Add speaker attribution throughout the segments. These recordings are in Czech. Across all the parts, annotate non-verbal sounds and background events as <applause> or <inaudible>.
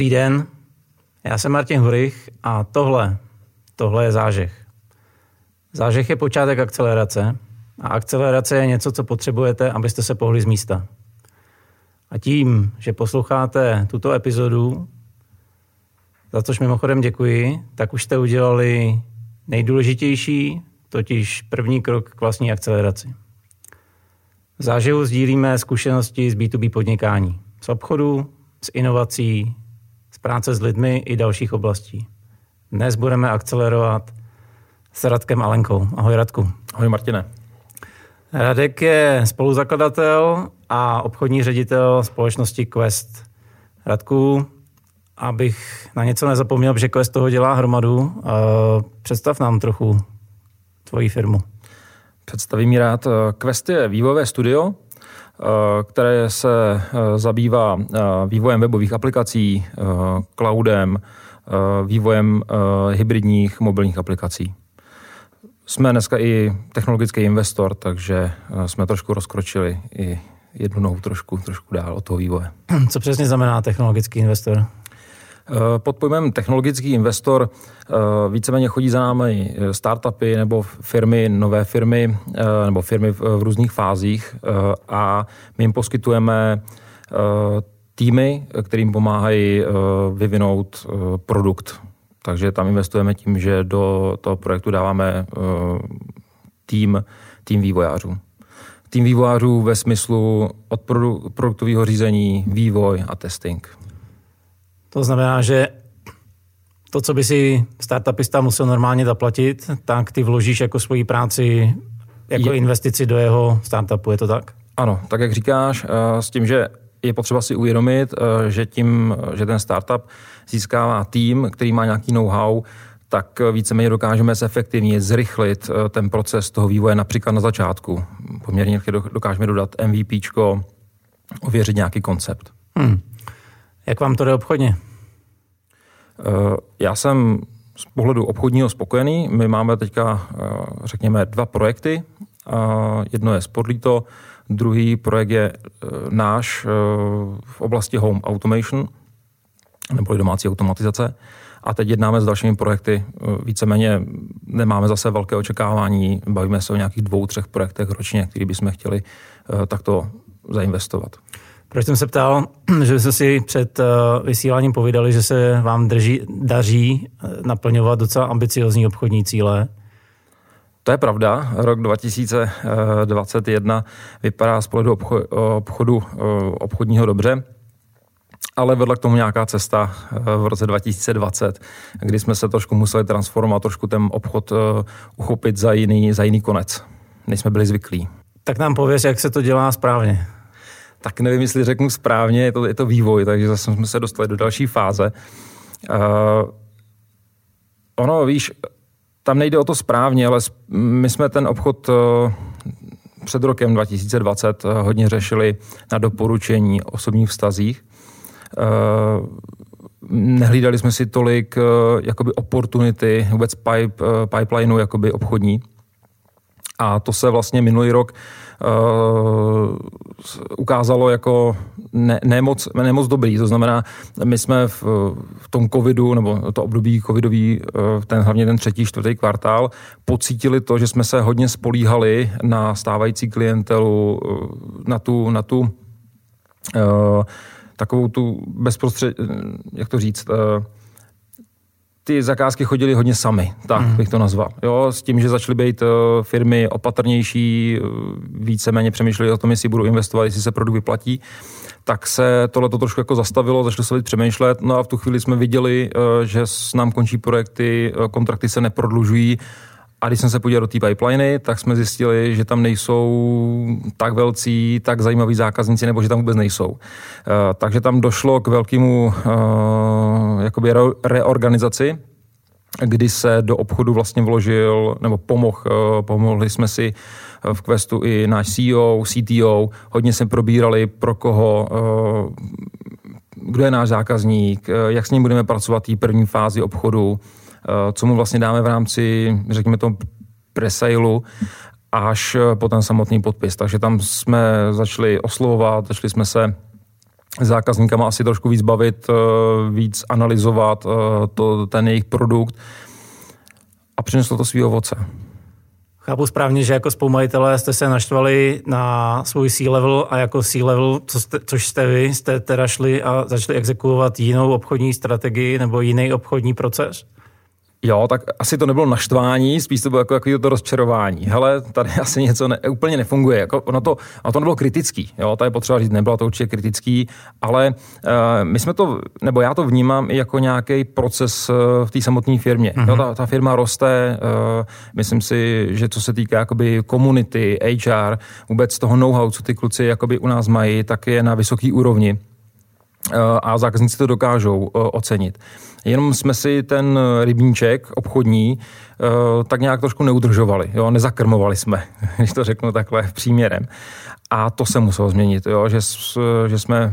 Speaker 1: Dobrý den, já jsem Martin Hurich a tohle, tohle je zážeh. Zážeh je počátek akcelerace a akcelerace je něco, co potřebujete, abyste se pohli z místa. A tím, že posloucháte tuto epizodu, za což mimochodem děkuji, tak už jste udělali nejdůležitější, totiž první krok k vlastní akceleraci. V záživu sdílíme zkušenosti z B2B podnikání, z obchodu, z inovací, práce s lidmi i dalších oblastí. Dnes budeme akcelerovat s Radkem Alenkou. Ahoj Radku.
Speaker 2: Ahoj Martine.
Speaker 1: Radek je spoluzakladatel a obchodní ředitel společnosti Quest. Radku, abych na něco nezapomněl, že Quest toho dělá hromadu, představ nám trochu tvoji firmu.
Speaker 2: Představím rád. Quest je vývojové studio, které se zabývá vývojem webových aplikací, cloudem, vývojem hybridních mobilních aplikací. Jsme dneska i technologický investor, takže jsme trošku rozkročili i jednu nohu trošku, trošku dál od toho vývoje.
Speaker 1: Co přesně znamená technologický investor?
Speaker 2: Eh, pod pojmem technologický investor eh, víceméně chodí za námi startupy nebo firmy, nové firmy nebo firmy v různých fázích a my jim poskytujeme týmy, kterým pomáhají vyvinout produkt. Takže tam investujeme tím, že do toho projektu dáváme tým, tým vývojářů. Tým vývojářů ve smyslu od produktového řízení, vývoj a testing.
Speaker 1: To znamená, že to, co by si startupista musel normálně zaplatit, tak ty vložíš jako svoji práci, jako je, investici do jeho startupu, je to tak?
Speaker 2: Ano, tak jak říkáš, eh, s tím, že je potřeba si uvědomit, eh, že tím, že ten startup získává tým, který má nějaký know-how, tak víceméně dokážeme efektivně zrychlit eh, ten proces toho vývoje například na začátku. Poměrně dokážeme dodat MVP, ověřit nějaký koncept. Hmm.
Speaker 1: Jak vám to jde obchodně?
Speaker 2: Eh, já jsem z pohledu obchodního spokojený. My máme teďka, eh, řekněme, dva projekty. Jedno je Sportlito, druhý projekt je eh, náš v oblasti Home Automation, nebo domácí automatizace. A teď jednáme s dalšími projekty. Víceméně nemáme zase velké očekávání. Bavíme se o nějakých dvou, třech projektech ročně, který bychom chtěli takto zainvestovat.
Speaker 1: Proč jsem se ptal, <clears throat> že jste si před eh, vysíláním povídali, že se vám drží, daří eh, naplňovat docela ambiciozní obchodní cíle?
Speaker 2: To je pravda. Rok 2021 vypadá z pohledu obchodu eh, obchodního dobře, ale vedla k tomu nějaká cesta v roce 2020, kdy jsme se trošku museli transformovat, trošku ten obchod uchopit za jiný, za jiný konec, než jsme byli zvyklí.
Speaker 1: Tak nám pověř, jak se to dělá správně
Speaker 2: tak nevím, jestli řeknu správně, je to, je to vývoj, takže zase jsme se dostali do další fáze. Uh, ono, víš, tam nejde o to správně, ale my jsme ten obchod uh, před rokem 2020 uh, hodně řešili na doporučení osobních vztazích. Uh, nehlídali jsme si tolik uh, jakoby opportunity, vůbec pipe, uh, pipelineu jakoby obchodní. A to se vlastně minulý rok uh, ukázalo jako ne, nemoc, nemoc dobrý. To znamená, my jsme v, v tom covidu, nebo to období covidový, uh, ten, hlavně ten třetí, čtvrtý kvartál, pocítili to, že jsme se hodně spolíhali na stávající klientelu, uh, na tu, na tu takovou tu bezprostřed, jak to říct, ty zakázky chodily hodně sami, tak mm. bych to nazval. Jo, s tím, že začaly být uh, firmy opatrnější, uh, víceméně přemýšleli o tom, jestli budou investovat, jestli se produkt vyplatí, tak se tohle to trošku jako zastavilo, začali se přemýšlet, no a v tu chvíli jsme viděli, uh, že s nám končí projekty, kontrakty se neprodlužují a když jsem se podíval do té pipeliny, tak jsme zjistili, že tam nejsou tak velcí, tak zajímaví zákazníci, nebo že tam vůbec nejsou. Uh, takže tam došlo k velkému uh, jakoby reorganizaci, kdy se do obchodu vlastně vložil, nebo pomoh, uh, pomohli jsme si v Questu i náš CEO, CTO, hodně jsme probírali, pro koho, kdo je náš zákazník, jak s ním budeme pracovat v té první fázi obchodu, Eh, co mu vlastně dáme v rámci, řekněme to, presailu, až po ten samotný podpis. Takže tam jsme začali oslovovat, začali jsme se zákazníkama asi trošku víc bavit, víc analyzovat to, ten jejich produkt a přineslo to svý ovoce.
Speaker 1: Chápu správně, že jako spoumajitelé jste se naštvali na svůj C-level a jako C-level, co jste, což jste vy, jste teda šli a začali exekuovat jinou obchodní strategii nebo jiný obchodní proces?
Speaker 2: Jo, tak asi to nebylo naštvání, spíš to bylo jako, jako to rozčarování. Hele, tady asi něco ne, úplně nefunguje. Jako, ono, to, ono to nebylo kritický, jo, to je potřeba říct, nebylo to určitě kritický, ale uh, my jsme to, nebo já to vnímám i jako nějaký proces uh, v té samotné firmě. Mm-hmm. Jo, ta, ta firma roste, uh, myslím si, že co se týká jakoby komunity, HR, vůbec toho know-how, co ty kluci jakoby u nás mají, tak je na vysoký úrovni a zákazníci to dokážou ocenit. Jenom jsme si ten rybníček obchodní eh, tak nějak trošku neudržovali, jo, nezakrmovali jsme, <laughs> když to řeknu takhle příměrem. A to se muselo změnit, jo, že, že jsme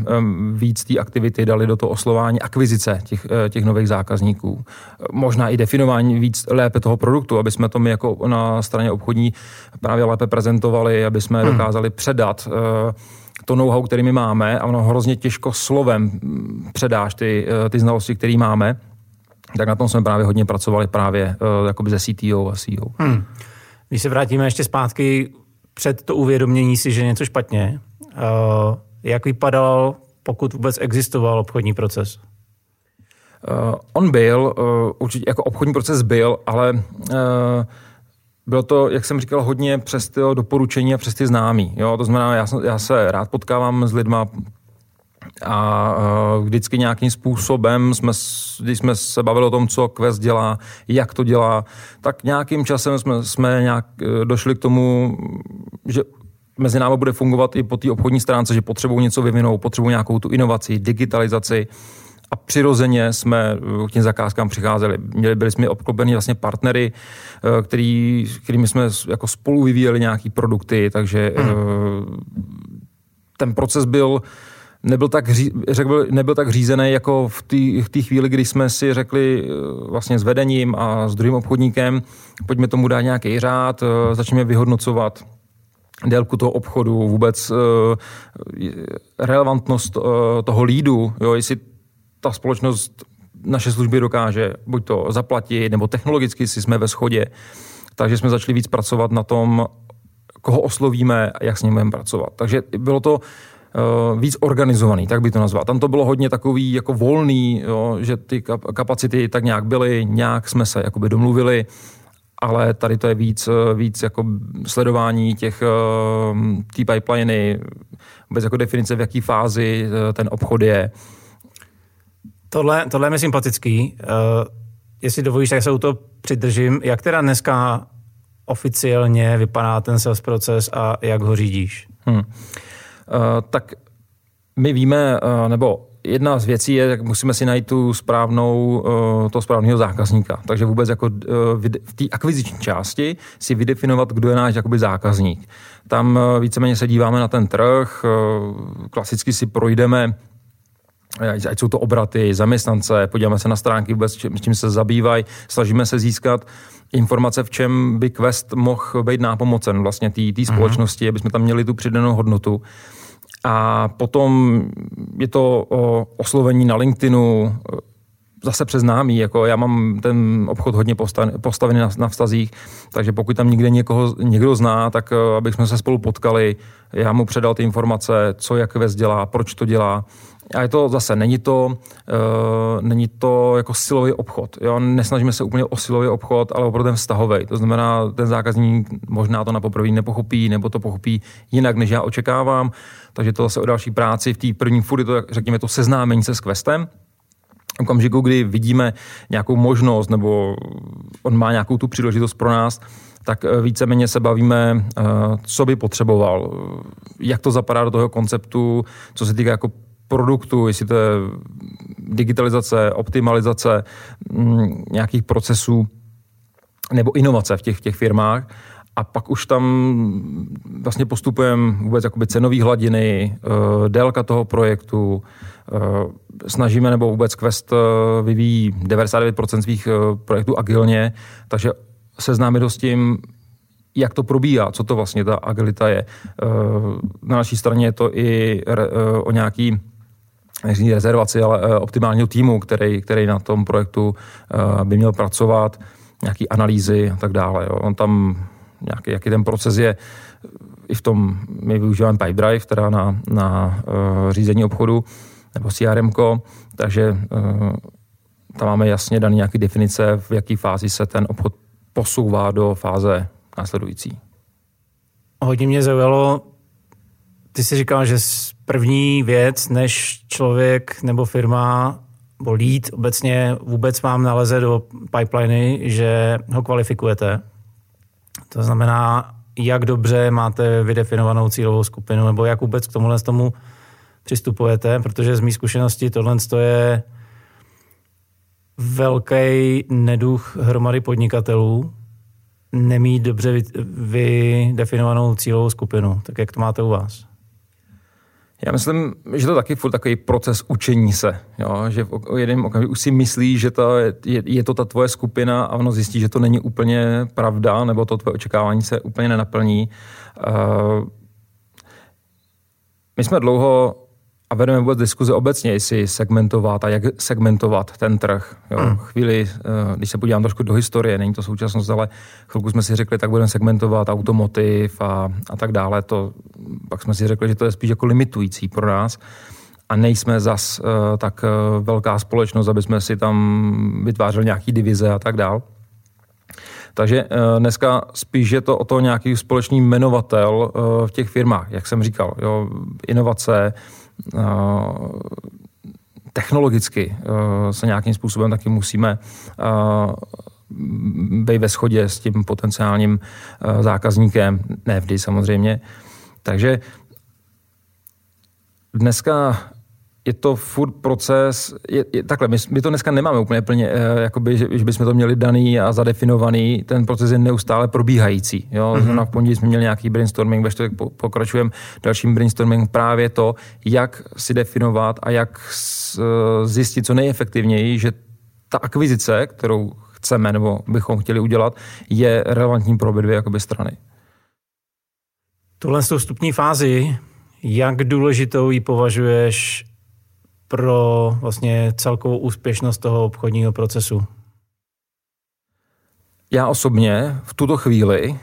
Speaker 2: víc té aktivity dali do toho oslování akvizice těch, eh, těch nových zákazníků. Možná i definování víc lépe toho produktu, aby jsme to my jako na straně obchodní právě lépe prezentovali, aby jsme hmm. dokázali předat uh, to know-how, který my máme a ono hrozně těžko slovem předáš ty, eh, ty znalosti, které máme, tak na tom jsme právě hodně pracovali právě uh, jakoby ze CTO a CEO. Hmm.
Speaker 1: Když se vrátíme ještě zpátky před to uvědomění si, že něco špatně, uh, jak vypadal, pokud vůbec existoval obchodní proces?
Speaker 2: Uh, on byl, uh, určitě jako obchodní proces byl, ale uh, bylo to, jak jsem říkal, hodně přes ty doporučení a přes ty známí. Jo? To znamená, já, já se rád potkávám s lidma a uh, vždycky nějakým způsobem, jsme, když jsme se bavili o tom, co Quest dělá, jak to dělá, tak nějakým časem jsme, jsme nějak uh, došli k tomu, že mezi námi bude fungovat i po té obchodní stránce, že potřebují něco vyvinout, potřebují nějakou tu inovaci, digitalizaci, a přirozeně jsme k těm zakázkám přicházeli. Měli, byli jsme obklopeni vlastně partnery, eh, který, kterými jsme jako spolu vyvíjeli nějaký produkty, takže hmm. ten proces byl nebyl tak, řekl, nebyl tak řízený jako v té chvíli, kdy jsme si řekli eh, vlastně s vedením a s druhým obchodníkem, pojďme tomu dát nějaký řád, začneme vyhodnocovat délku toho obchodu, vůbec relevantnost toho lídu, jo, jestli ta společnost naše služby dokáže buď to zaplatit, nebo technologicky si jsme ve shodě. Takže jsme začali víc pracovat na tom, koho oslovíme a jak s ním budeme pracovat. Takže bylo to uh, víc organizovaný, tak by to nazval. Tam to bylo hodně takový jako volný, jo, že ty kapacity tak nějak byly, nějak jsme se jakoby domluvili, ale tady to je víc, eh, víc jako sledování těch uh, té pipeliny, vůbec jako definice, v jaké fázi ten obchod je.
Speaker 1: Tohle, tohle je mi sympatický. Uh, jestli dovolíš, tak se u toho přidržím. Jak teda dneska oficiálně vypadá ten sales proces a jak ho řídíš? Hmm. Uh,
Speaker 2: tak my víme, uh, nebo jedna z věcí je, jak musíme si najít tu správnou, toho správného zákazníka. Takže vůbec jako v té akviziční části si vydefinovat, kdo je náš jakoby zákazník. Tam víceméně se díváme na ten trh, klasicky si projdeme ať jsou to obraty, zaměstnance, podíváme se na stránky vůbec, čím, čím se zabývají, snažíme se získat informace, v čem by Quest mohl být nápomocen vlastně té mhm. společnosti, mm-hmm. aby jsme tam měli tu přidanou hodnotu. A potom je to o oslovení na LinkedInu, zase přes námý, jako já mám ten obchod hodně postavený na, na vztazích, takže pokud tam někde někoho někdo zná, tak eh, abychom se spolu potkali, já mu předal ty informace, co jak Quest dělá, proč to dělá a je to zase, není to, uh, není to jako silový obchod. Jo? Nesnažíme se úplně o silový obchod, ale opravdu ten vztahový. To znamená, ten zákazník možná to na poprvé nepochopí, nebo to pochopí jinak, než já očekávám. Takže to zase o další práci v té první furt to, řekněme, to seznámení se s questem, okamžiku, kdy vidíme nějakou možnost nebo on má nějakou tu příležitost pro nás, tak eh, víceméně se bavíme, eh, co by potřeboval, jak to zapadá do toho konceptu, co se týká jako produktu, jestli to je digitalizace, optimalizace mm, nějakých procesů nebo inovace v těch, v těch firmách. A pak už tam vlastně postupujeme vůbec jakoby cenové hladiny, uh, délka toho projektu, uh, snažíme nebo vůbec Quest uh, vyvíjí 99% svých projektů agilně, takže seznámit s tím, jak to probíhá, co to vlastně ta agilita je. Na naší straně je to i o nějaký neřízení rezervaci, ale optimálního týmu, který, který na tom projektu by měl pracovat, nějaký analýzy a tak dále. Jo. On tam nějaký, jaký ten proces je, i v tom, my využíváme Pipedrive, teda na, na uh, řízení obchodu, nebo CRM, takže uh, tam máme jasně dané nějaké definice, v jaké fázi se ten obchod posouvá do fáze následující.
Speaker 1: Hodně mě zaujalo, ty jsi říkal, že první věc, než člověk nebo firma nebo lead obecně vůbec vám naleze do pipeliny, že ho kvalifikujete. To znamená, jak dobře máte vydefinovanou cílovou skupinu, nebo jak vůbec k tomuhle tomu přistupujete, protože z mých zkušenosti tohle je velký neduch hromady podnikatelů, nemít dobře vydefinovanou cílovou skupinu. Tak jak to máte u vás?
Speaker 2: Já myslím, že to taky furt takový proces učení se, jo? že v jednom okamžiku si myslí, že to je, je to ta tvoje skupina a ono zjistí, že to není úplně pravda, nebo to tvoje očekávání se úplně nenaplní. Uh, my jsme dlouho a vedeme vůbec diskuze obecně, jestli segmentovat a jak segmentovat ten trh. Jo. Hmm. Chvíli, eh, když se podívám trošku do historie, není to současnost, ale chvilku jsme si řekli, tak budeme segmentovat automotiv a, a tak dále. To, pak jsme si řekli, že to je spíš jako limitující pro nás a nejsme zas uh, tak uh, velká společnost, aby jsme si tam vytvářeli nějaký divize a tak dále. Takže dneska spíš je to o to nějaký společný jmenovatel v těch firmách, jak jsem říkal. Jo, inovace, technologicky se nějakým způsobem taky musíme být ve shodě s tím potenciálním zákazníkem, ne vždy samozřejmě. Takže dneska je to furt proces, je, je, takhle, my, my to dneska nemáme úplně plně, eh, jakoby, že, že bychom to měli daný a zadefinovaný, ten proces je neustále probíhající. Jo? Mm-hmm. V pondělí jsme měli nějaký brainstorming, ve čtvrtek po, pokračujeme dalším brainstorming právě to, jak si definovat a jak s, eh, zjistit co nejefektivněji, že ta akvizice, kterou chceme nebo bychom chtěli udělat, je relevantní pro obě dvě jakoby strany.
Speaker 1: Tuhle vstupní fázi, jak důležitou ji považuješ pro vlastně celkovou úspěšnost toho obchodního procesu?
Speaker 2: Já osobně v tuto chvíli uh,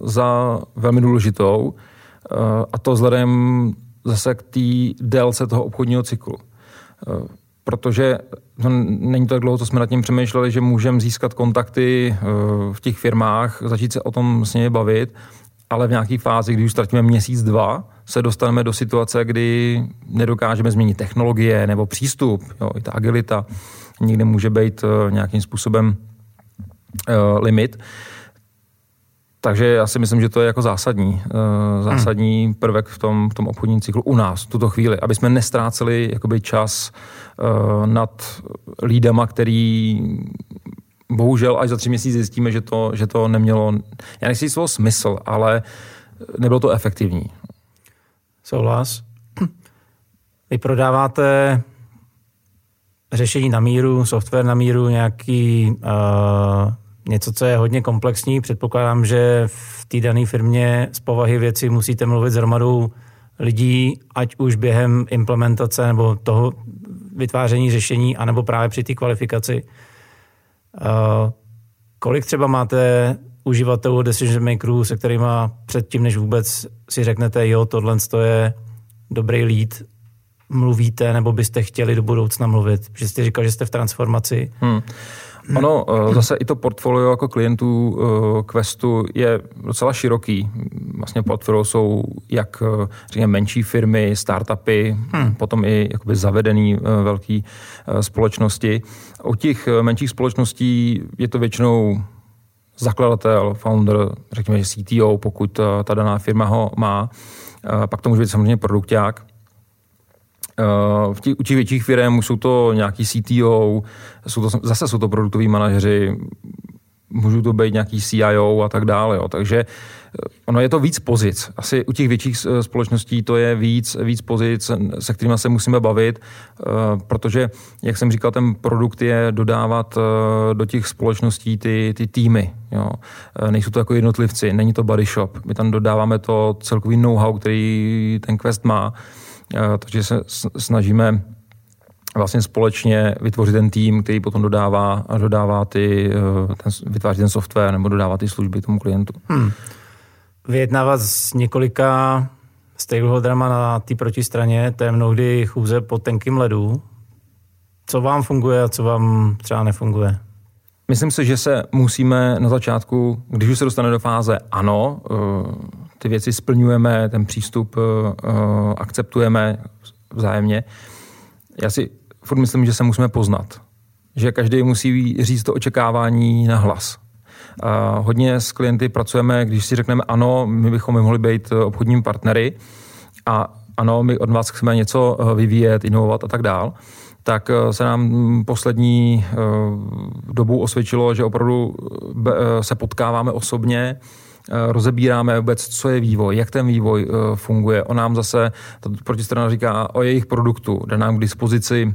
Speaker 2: za velmi důležitou, uh, a to vzhledem zase k té délce toho obchodního cyklu. Uh, protože no, není tak dlouho, co jsme nad tím přemýšleli, že můžeme získat kontakty v těch firmách, začít se o tom s nimi bavit, ale v nějaké fázi, když už ztratíme měsíc, dva, se dostaneme do situace, kdy nedokážeme změnit technologie nebo přístup, jo, i ta agilita někde může být uh, nějakým způsobem uh, limit. Takže já si myslím, že to je jako zásadní, uh, zásadní hmm. prvek v tom, v tom obchodním cyklu u nás v tuto chvíli, aby jsme nestráceli jakoby čas uh, nad lídama, který bohužel až za tři měsíce zjistíme, že to, že to nemělo, já nechci slovo smysl, ale nebylo to efektivní.
Speaker 1: Souhlas. Vy prodáváte řešení na míru, software na míru, nějaký uh, něco, co je hodně komplexní. Předpokládám, že v té dané firmě z povahy věci musíte mluvit s hromadou lidí, ať už během implementace nebo toho vytváření řešení, anebo právě při té kvalifikaci. Uh, kolik třeba máte uživatelů, decision makerů, se kterými předtím, než vůbec si řeknete, jo, tohle je dobrý lead, mluvíte, nebo byste chtěli do budoucna mluvit? Že jste říkal, že jste v transformaci. Hmm.
Speaker 2: Ono, eh, zase i to portfolio jako klientů eh, Questu je docela široký. Vlastně portfolio jsou jak eh, řekněme, menší firmy, startupy, hmm. potom i jakoby zavedený velký společnosti. U těch menších společností je to většinou zakladatel, founder, řekněme, CTO, pokud ta daná firma ho má. Pak to může být samozřejmě produkták. V těch, u těch větších firm jsou to nějaký CTO, jsou to, zase jsou to produktoví manažeři, můžou to být nějaký CIO a tak dále. Jo. Takže eh, ono je to víc pozic. Asi u těch větších eh, společností to je víc, víc pozic, se kterými se musíme bavit, eh, protože, jak jsem říkal, ten produkt je dodávat do těch společností ty, ty týmy. Jo. Nejsou to jako jednotlivci, není to body shop. My tam dodáváme to celkový know-how, který ten Quest má takže se snažíme vlastně společně vytvořit ten tým, který potom dodává dodává ty, ten, vytváří ten software nebo dodává ty služby tomu klientu. Hmm.
Speaker 1: Vyjednávat s několika stakeholderama na té protistraně, to je mnohdy chůze pod tenkým ledu. Co vám funguje a co vám třeba nefunguje?
Speaker 2: Myslím si, že se musíme na začátku, když už se dostane do fáze ano, eh, ty věci splňujeme, ten přístup eh, akceptujeme vzájemně. Já si furt myslím, že se musíme poznat. Že každý musí říct to očekávání na hlas. A hodně s klienty pracujeme, když si řekneme ano, my bychom mohli být obchodními partnery a ano, my od vás chceme něco eh, vyvíjet, inovovat a tak dál, tak eh, se nám poslední eh, dobou osvědčilo, že opravdu se potkáváme osobně, rozebíráme vůbec, co je vývoj, jak ten vývoj funguje. On nám zase, ta protistrana říká o jejich produktu, dá nám k dispozici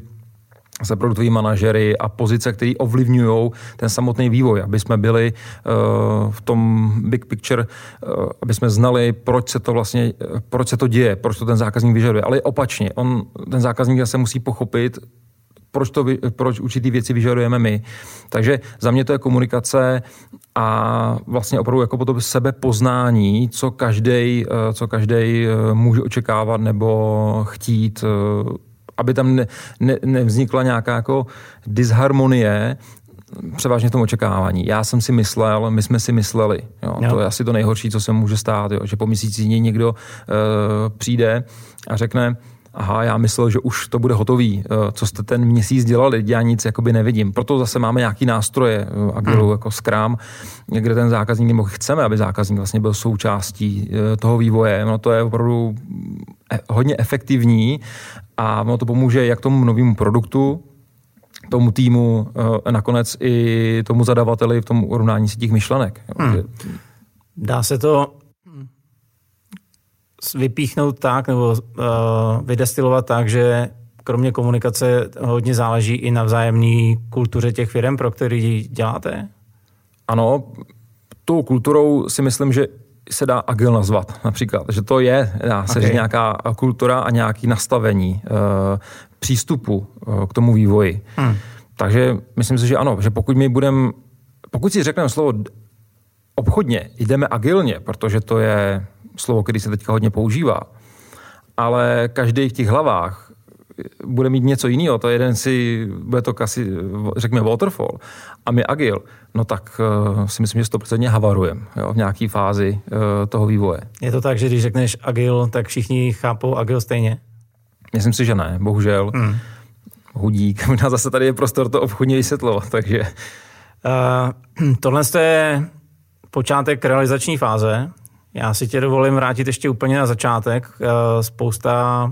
Speaker 2: se produktoví manažery a pozice, které ovlivňují ten samotný vývoj, aby jsme byli uh, v tom big picture, uh, aby jsme znali, proč se to vlastně, proč se to děje, proč to ten zákazník vyžaduje. Ale opačně, on, ten zákazník se musí pochopit, proč, to, proč určitý věci vyžadujeme my. Takže za mě to je komunikace a vlastně opravdu jako potom sebepoznání, co každý eh, co každý může očekávat nebo chtít aby tam ne, ne, nevznikla nějaká jako disharmonie, převážně v tom očekávání. Já jsem si myslel, my jsme si mysleli. Jo. Jo. To je asi to nejhorší, co se může stát, jo. že po měsíci někdo uh, přijde a řekne, aha, já myslel, že už to bude hotový, uh, co jste ten měsíc dělali, já nic jakoby nevidím. Proto zase máme nějaký nástroje uh, Agilu, hmm. jako Scrum, kde ten zákazník, nebo chceme, aby zákazník vlastně byl součástí uh, toho vývoje. No to je opravdu hodně efektivní a ono to pomůže jak tomu novému produktu, tomu týmu, eh, nakonec i tomu zadavateli v tom urovnání si těch myšlenek. Hmm.
Speaker 1: Dá se to vypíchnout tak nebo uh, vydestilovat tak, že kromě komunikace hodně záleží i na vzájemné kultuře těch firm, pro který děláte?
Speaker 2: Ano, tou kulturou si myslím, že se dá agil nazvat například. Že to je, dá se okay. říct, nějaká kultura a nějaké nastavení uh, přístupu uh, k tomu vývoji. Hmm. Takže myslím si, že ano, že pokud my budeme, pokud si řekneme slovo obchodně, jdeme agilně, protože to je slovo, který se teďka hodně používá, ale každý v těch hlavách bude mít něco jiného, to jeden si, bude to asi, řekněme, waterfall a my agil, no tak uh, si myslím, že 100% havarujeme v nějaké fázi uh, toho vývoje.
Speaker 1: Je to tak, že když řekneš agil, tak všichni chápou agil stejně?
Speaker 2: Myslím si, že ne, bohužel. Hmm. Hudík, <laughs> možná zase tady je prostor to obchodně vysvětlovat, takže...
Speaker 1: Uh, <clears throat> tohle je počátek realizační fáze. Já si tě dovolím vrátit ještě úplně na začátek. Uh, spousta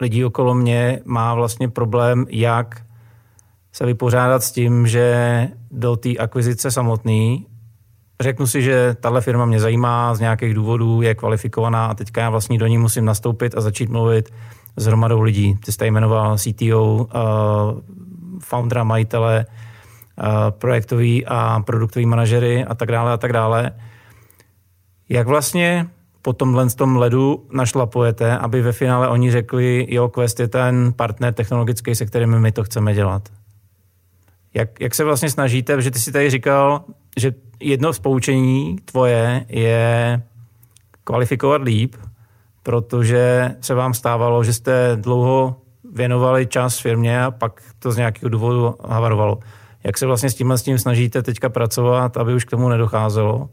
Speaker 1: lidí okolo mě má vlastně problém, jak se vypořádat s tím, že do té akvizice samotný řeknu si, že tahle firma mě zajímá z nějakých důvodů, je kvalifikovaná a teďka já vlastně do ní musím nastoupit a začít mluvit s hromadou lidí. Ty jste jmenoval CTO, uh, foundera, majitele, uh, projektový a produktový manažery a tak dále a tak dále. Jak vlastně po tomhle tom ledu našlapujete, aby ve finále oni řekli, jo, Quest je ten partner technologický, se kterým my to chceme dělat. Jak, jak se vlastně snažíte, že ty si tady říkal, že jedno z poučení tvoje je kvalifikovat líp, protože se vám stávalo, že jste dlouho věnovali čas firmě a pak to z nějakého důvodu havarovalo. Jak se vlastně s tímhle s tím snažíte teďka pracovat, aby už k tomu nedocházelo?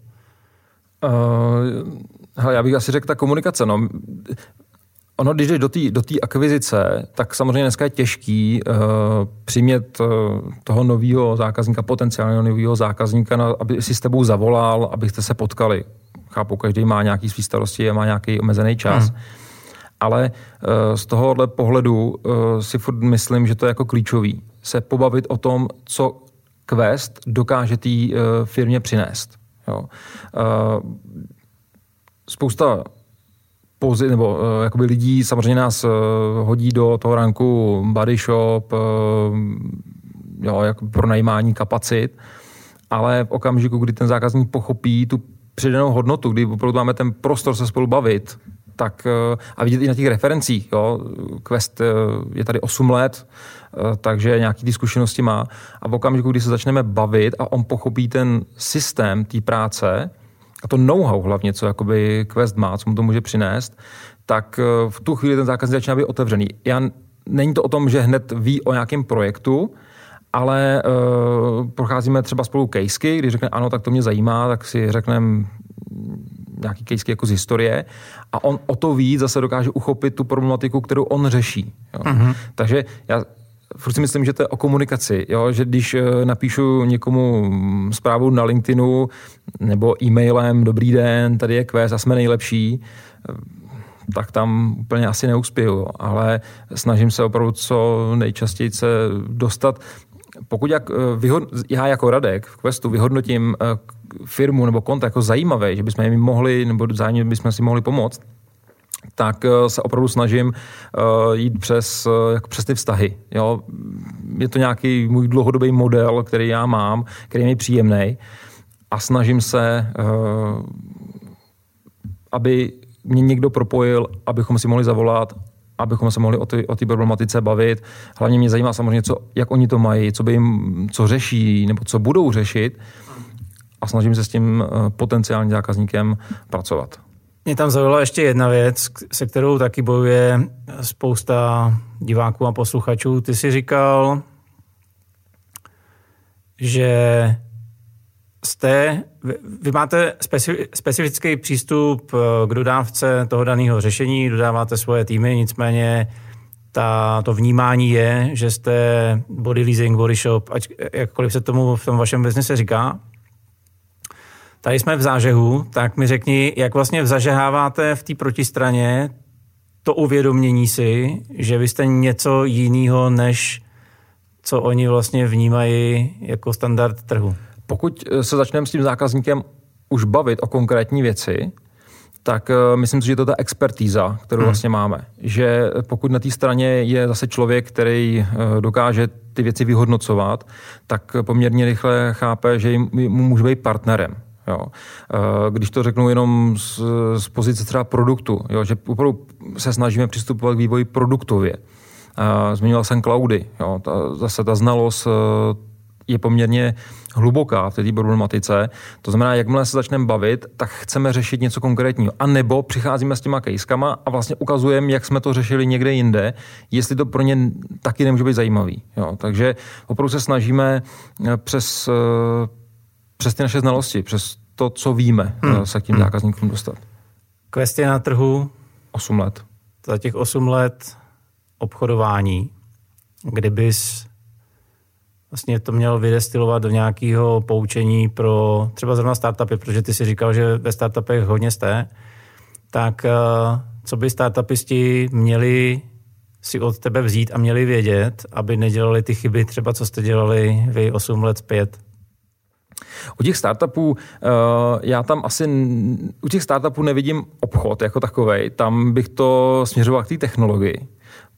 Speaker 2: Uh, já bych asi řekl ta komunikace. No. Ono, když jdeš do té do akvizice, tak samozřejmě dneska je těžký uh, přimět uh, toho nového zákazníka, potenciálního nového zákazníka, na, aby si s tebou zavolal, abyste se potkali. Chápu, každý má nějaký svý starosti a má nějaký omezený čas. Hmm. Ale uh, z tohohle pohledu uh, si furt myslím, že to je jako klíčový. Se pobavit o tom, co Quest dokáže té uh, firmě přinést. Jo. Uh, spousta pozi, nebo uh, jakoby lidí samozřejmě nás uh, hodí do toho ranku body shop, uh, jo, jako pronajímání kapacit, ale v okamžiku, kdy ten zákazník pochopí tu přidanou hodnotu, kdy opravdu máme ten prostor se spolu bavit, tak a vidět i na těch referencích, jo, Quest je tady 8 let, takže nějaký ty zkušenosti má a v okamžiku, kdy se začneme bavit a on pochopí ten systém té práce, a to know-how hlavně, co jakoby Quest má, co mu to může přinést, tak v tu chvíli ten zákazník začíná být otevřený. Já, není to o tom, že hned ví o nějakém projektu, ale uh, procházíme třeba spolu kejsky, když řekne ano, tak to mě zajímá, tak si řekneme nějaký kejsky jako z historie a on o to víc zase dokáže uchopit tu problematiku, kterou on řeší. Jo. Uh-huh. Takže já furt si myslím, že to je o komunikaci, jo? že když uh, napíšu někomu zprávu na LinkedInu nebo e-mailem, dobrý den, tady je quest a jsme nejlepší, tak tam úplně asi neuspěju, ale snažím se opravdu co nejčastěji se dostat pokud jak, eh, vyhod, já jako Radek v Questu vyhodnotím eh, firmu nebo konto jako zajímavé, že bychom jim mohli, nebo zájemně bychom si mohli pomoct, tak eh, se opravdu snažím jít přes, jako přes ty vztahy. Jo? Je to nějaký můj dlouhodobý model, který já mám, který je mi příjemný a snažím se, aby mě někdo propojil, abychom si mohli zavolat abychom se mohli o té o problematice bavit. Hlavně mě zajímá samozřejmě, co, jak oni to mají, co by jim, co řeší, nebo co budou řešit a snažím se s tím eh, potenciálním zákazníkem pracovat.
Speaker 1: Mě tam zaujala ještě jedna věc, se kterou taky bojuje spousta diváků a posluchačů. Ty jsi říkal, že jste, vy máte specifický přístup eh, k dodávce toho daného řešení, dodáváte svoje týmy, nicméně ta, to vnímání je, že jste body leasing, body shop, ať, jakkoliv se tomu v tom vašem biznise říká. Tady jsme v zážehu, tak mi řekni, jak vlastně zažeháváte v té protistraně to uvědomění si, že vy jste něco jiného, než co oni vlastně vnímají jako standard trhu.
Speaker 2: Pokud eh, se začneme s tím zákazníkem už bavit o konkrétní věci, tak uh, myslím si, že to je ta expertíza, kterou hmm. vlastně máme. Že pokud na té straně je zase člověk, který uh, dokáže ty věci vyhodnocovat, tak poměrně rychle chápe, že jim, mu může být partnerem. Jo. Když to řeknu jenom z, z pozice třeba produktu, jo, že opravdu se snažíme přistupovat k vývoji produktově. Zmiňoval jsem cloudy, jo, ta, zase ta znalost je poměrně hluboká v té problematice. To znamená, jakmile se začneme bavit, tak chceme řešit něco konkrétního. A nebo přicházíme s těma kejskama a vlastně ukazujeme, jak jsme to řešili někde jinde, jestli to pro ně taky nemůže být zajímavý. Jo, takže opravdu se snažíme eh, přes, eh, přes ty naše znalosti, přes to, co víme, eh, hmm. se k tím hmm. zákazníkům dostat.
Speaker 1: Quest je na trhu
Speaker 2: 8 let.
Speaker 1: Za těch 8 let obchodování, kdybys vlastně to měl vydestilovat do nějakého poučení pro třeba zrovna startupy, protože ty si říkal, že ve startupech hodně jste, tak eh, co by startupisti měli si od tebe vzít a měli vědět, aby nedělali ty chyby třeba, co jste dělali vy 8 let zpět?
Speaker 2: U těch startupů, eh, já tam asi, u těch startupů nevidím obchod jako takový. Tam bych to směřoval k té technologii.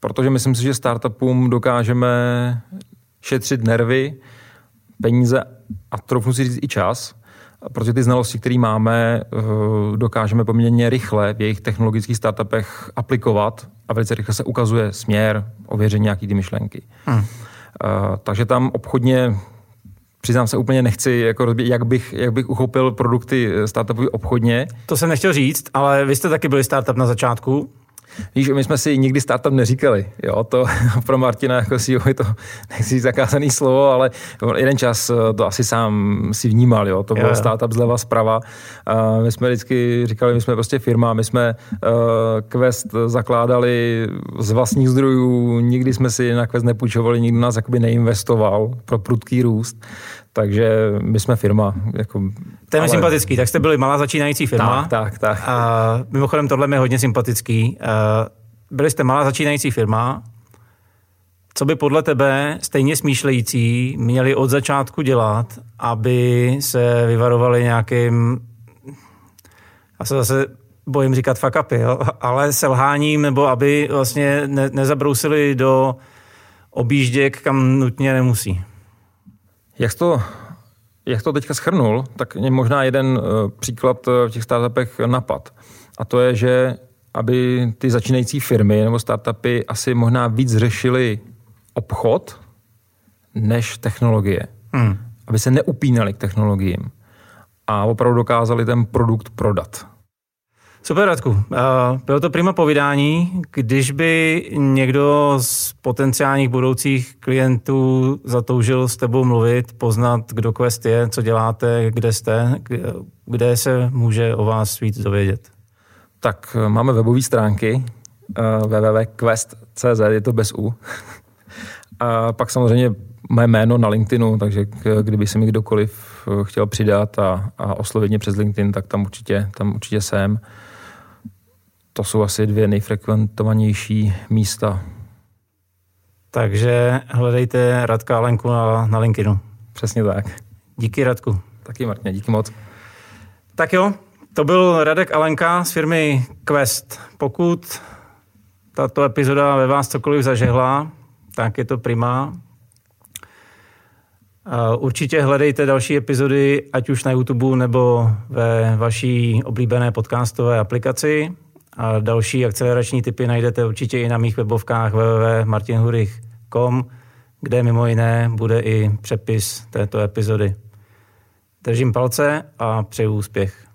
Speaker 2: Protože myslím si, že startupům dokážeme šetřit nervy, peníze a trochu si říct i čas, protože ty znalosti, které máme, eh, dokážeme poměrně rychle v jejich technologických startupech aplikovat a velice rychle se ukazuje směr, ověření nějaký ty myšlenky. Hmm. Takže tam obchodně přiznám se úplně nechci, jako, jak, bych, jak bych uchopil produkty startupový obchodně.
Speaker 1: To jsem nechtěl říct, ale vy jste taky byli startup na začátku.
Speaker 2: Víš, my jsme si nikdy startup neříkali. Jo, to <laughs> pro Martina jako si je to <laughs> nechci zakázaný slovo, ale jeden čas eh, to asi sám si vnímal. Jo. To byl jo. startup zleva zprava. A my jsme vždycky říkali, my jsme prostě firma, my jsme uh, Quest zakládali z vlastních zdrojů, nikdy jsme si na Quest nepůjčovali, nikdy nás jakoby neinvestoval pro prudký růst. Takže my jsme firma. Jako,
Speaker 1: to je ale... sympatický, tak jste byli malá začínající firma.
Speaker 2: Tak, tak, tak.
Speaker 1: A mimochodem tohle je hodně sympatický. Byli jste malá začínající firma, co by podle tebe stejně smýšlející měli od začátku dělat, aby se vyvarovali nějakým, já se zase bojím říkat fuck upy, jo? <laughs> ale selháním, nebo aby vlastně ne, nezabrousili do objížděk, kam nutně nemusí.
Speaker 2: Jak to, jak to teďka schrnul, tak mě možná jeden uh, příklad v těch startupech napad. A to je, že aby ty začínající firmy nebo startupy asi možná víc řešily obchod než technologie. Hmm. Aby se neupínali k technologiím a opravdu dokázali ten produkt prodat.
Speaker 1: Super, Radku. Bylo to prima povídání. Když by někdo z potenciálních budoucích klientů zatoužil s tebou mluvit, poznat, kdo Quest je, co děláte, kde jste, kde se může o vás víc dovědět?
Speaker 2: Tak eh, máme webové stránky uh, www.quest.cz, je to bez U. <laughs> A pak samozřejmě mé jméno na LinkedInu, takže kdyby se mi kdokoliv eh, chtěl přidat a, a oslovit mě přes LinkedIn, tak tam určitě, tam určitě jsem. To jsou asi dvě nejfrekventovanější místa.
Speaker 1: Takže hledejte Radka Alenku na, na LinkedInu.
Speaker 2: Přesně tak.
Speaker 1: Díky Radku.
Speaker 2: Taky Martine, díky moc.
Speaker 1: Tak jo, to byl Radek Alenka z firmy Quest. Pokud tato epizoda ve vás cokoliv zažehla, tak je to prima. Určitě hledejte další epizody, ať už na YouTube nebo ve vaší oblíbené podcastové aplikaci. A další akcelerační typy najdete určitě i na mých webovkách www.martinhurich.com, kde mimo jiné bude i přepis této epizody. Držím palce a přeju úspěch.